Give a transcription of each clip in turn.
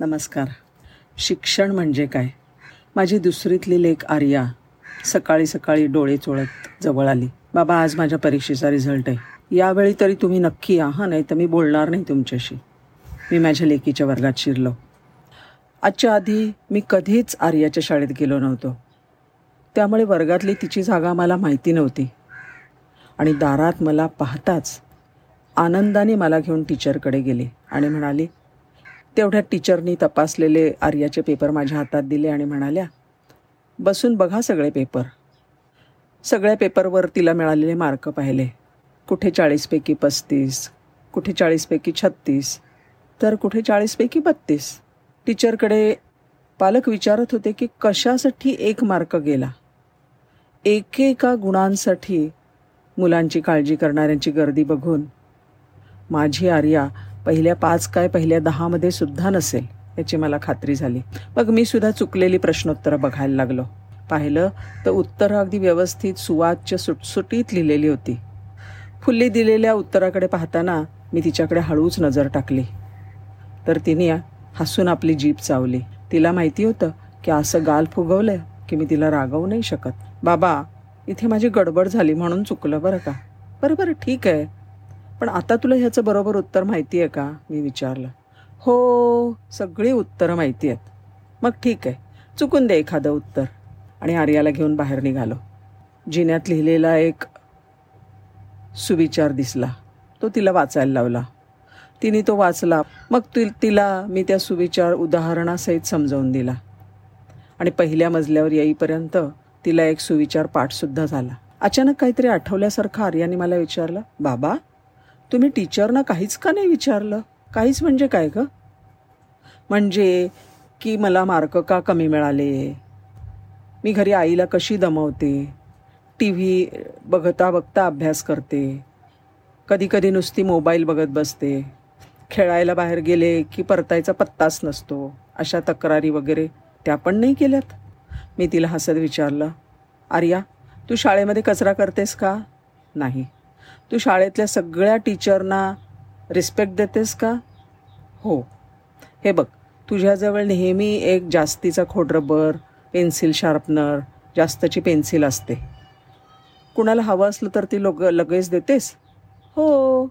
नमस्कार. शिक्षण म्हणजे काय? माझी दुसरीतली लेख आर्या. सकाळी सकाळी डोळे चोळत जवळ आली. बाबा आज माझ्या परीक्षेचा रिझल्ट आहे. यावेळी तरी तुम्ही नक्की या हां नाही तर मी बोलणार नाही तुमच्याशी. मी माझ्या लेकीच्या वर्गात शिरलो. आजच्या आधी मी कधीच आर्याच्या शाळेत गेलो नव्हतो. त्यामुळे वर्गातली तिची जागा मला माहिती नव्हती. आणि दारात मला पाहताच आनंदाने मला घेऊन टीचरकडे गेली आणि म्हणाली तेवढ्या टीचरनी तपासलेले आर्याचे पेपर माझ्या हातात दिले आणि म्हणाल्या बसून बघा सगळे पेपर सगळ्या पेपरवर तिला मिळालेले मार्क पाहिले. कुठे चाळीसपैकी पस्तीस कुठे चाळीसपैकी छत्तीस तर कुठे चाळीसपैकी बत्तीस. टीचरकडे पालक विचारत होते की कशासाठी एक मार्क गेला. एकेका गुणांसाठी मुलांची काळजी करणाऱ्यांची गर्दी बघून माझी आर्या पहिल्या पाच काय पहिल्या दहामध्ये सुद्धा नसेल याची मला खात्री झाली. मग मी सुद्धा चुकलेली प्रश्नोत्तरं बघायला लागलो. पाहिलं तर उत्तरं अगदी व्यवस्थित सुवाच्य सुटसुटीत लिहिलेली होती. फुल्ली दिलेल्या उत्तराकडे पाहताना मी तिच्याकडे हळूच नजर टाकली. तर तिने हसून आपली जीप चावली. तिला माहिती होतं की असं गाल फुगवलं की मी तिला रागवू नाही शकत. बाबा इथे माझी गडबड झाली म्हणून चुकलं बरं का? बरं बरं ठीक आहे. पण आता तुला ह्याचं बरोबर उत्तर माहिती आहे का? मी विचारलं. हो सगळी उत्तरं माहिती आहेत मग ठीक आहे. चुकून दे एखादं उत्तर. आणि आर्याला घेऊन बाहेर निघालो. जिन्यात लिहिलेला एक सुविचार दिसला. तो तिला वाचायला लावला. तिने तो वाचला. मग ति तिला मी त्या सुविचार उदाहरणासहित समजावून दिला. आणि पहिल्या मजल्यावर येईपर्यंत तिला एक सुविचार पाठसुद्धा झाला. अचानक काहीतरी आठवल्यासारखं आर्याने मला विचारलं बाबा तुम्ही टीचरना काहीच का नाही विचारलं? काहीच म्हणजे काय ग? म्हणजे की मला मार्क का कमी मिळाले? मी घरी आईला कशी दमवते? टी व्ही बघता बघता अभ्यास करते. कधी कधी नुसती मोबाईल बघत बसते. खेळायला बाहेर गेले की परतायचा पत्ताच नसतो. अशा तक्रारी वगैरे त्या पण नाही केल्यात? मी तिला हसत विचारलं आर्या तू शाळेमध्ये कचरा करतेस का? नाही. तू शाळेतल्या सगळ्या टीचरना रिस्पेक्ट देतेस का? हो. हे बघ तुझ्याजवळ नेहमी एक जास्तीचा खोडरबर पेन्सिल शार्पनर जास्तची पेन्सिल असते. कुणाला हवं असलं तर ती लोक लगेच देतेस? हो.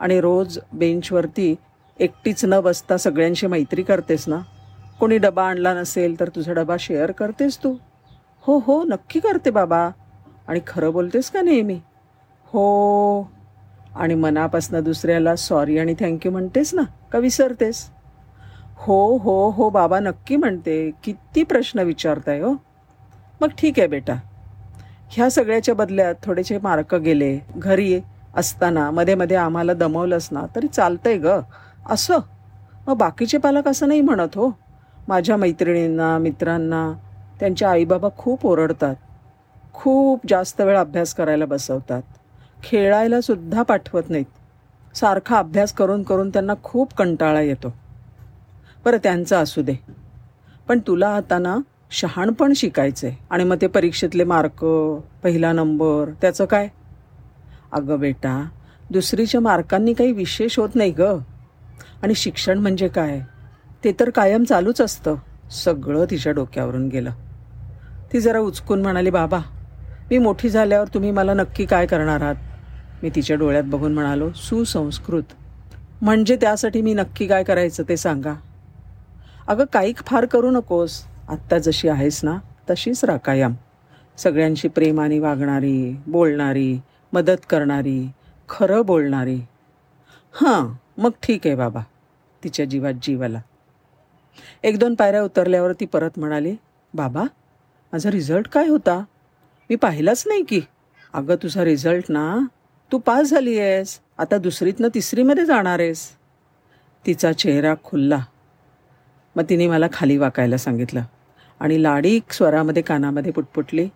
आणि रोज बेंचवरती एकटीच न बसता सगळ्यांशी मैत्री करतेस ना? कोणी डबा आणला नसेल तर तुझा डबा शेअर करतेस तू? हो हो नक्की करते बाबा. आणि खरं बोलतेस का नेहमी? हो. आणि मनापासनं दुसऱ्याला सॉरी आणि थँक्यू म्हणतेस ना? का विसरतेस? हो हो हो बाबा नक्की म्हणते. किती प्रश्न विचारताय हो. मग ठीक आहे बेटा. ह्या सगळ्याच्या बदल्यात थोडेसे मार्क गेले. घरी असताना मध्ये मध्ये आम्हाला दमवलंच ना तरी चालतंय ग. असं? मग बाकीचे पालक असं नाही म्हणत हो. माझ्या मैत्रिणींना मित्रांना त्यांच्या आईबाबा खूप ओरडतात. खूप जास्त वेळ अभ्यास करायला बसवतात. खेळायला सुद्धा पाठवत नाहीत. सारखा अभ्यास करून करून त्यांना खूप कंटाळा येतो. बरं त्यांचं असू दे. पण तुला आता ना शहाणपण शिकायचं आहे आणि मग ते परीक्षेतले मार्क पहिला नंबर त्याचं काय? अगं बेटा दुसरीच्या मार्कांनी काही विशेष होत नाही ग. आणि शिक्षण म्हणजे काय? ते तर कायम चालूच असतं. सगळं तिच्या डोक्यावरून गेलं. ती जरा उचकून म्हणाली बाबा मी मोठी झाल्यावर तुम्ही मला नक्की काय करणार आहात? मी तिच्या डोळ्यात बघून म्हणालो सुसंस्कृत. म्हणजे त्यासाठी मी नक्की काय करायचं ते सांगा. अगं काही फार करू नकोस. आत्ता जशी आहेस ना तशीच राकायम. कायम सगळ्यांशी प्रेमाने वागणारी बोलणारी मदत करणारी खरं बोलणारी. हां मग ठीक आहे बाबा. तिच्या जीवात जीवाला एक दोन पायऱ्या उतरल्यावर ती परत म्हणाली बाबा माझा रिझल्ट काय होता? मी पाहिलाच नाही की. अगं तुझा रिझल्ट ना तू पास झाली आहेस. आता दुसरीतनं तिसरीमध्ये जाणार आहेस. तिचा चेहरा खुल्ला. मग तिने मला खाली वाकायला सांगितलं. आणि लाडीक स्वरामध्ये कानामध्ये पुटपुटली.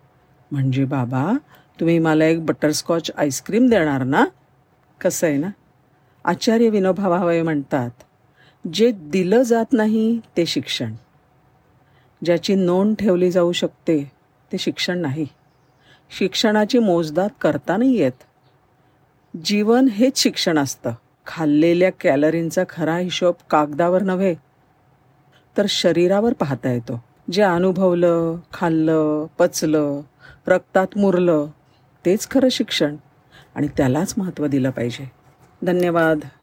म्हणजे बाबा तुम्ही मला एक बटरस्कॉच आईस्क्रीम देणार ना? कसं आहे ना? आचार्य विनोबा भावे म्हणतात जे दिलं जात नाही ते शिक्षण. ज्याची नोंद ठेवली जाऊ शकते ते शिक्षण नाही. शिक्षणाची मोजदात करता नाही येत. जीवन हेच शिक्षण असतं. खाल्लेल्या कॅलरींचा खरा हिशोब कागदावर नव्हे तर शरीरावर पाहता येतो. जे अनुभवलं खाल्लं पचलं रक्तात मुरलं तेच खरं शिक्षण आणि त्यालाच महत्त्व दिलं पाहिजे. धन्यवाद.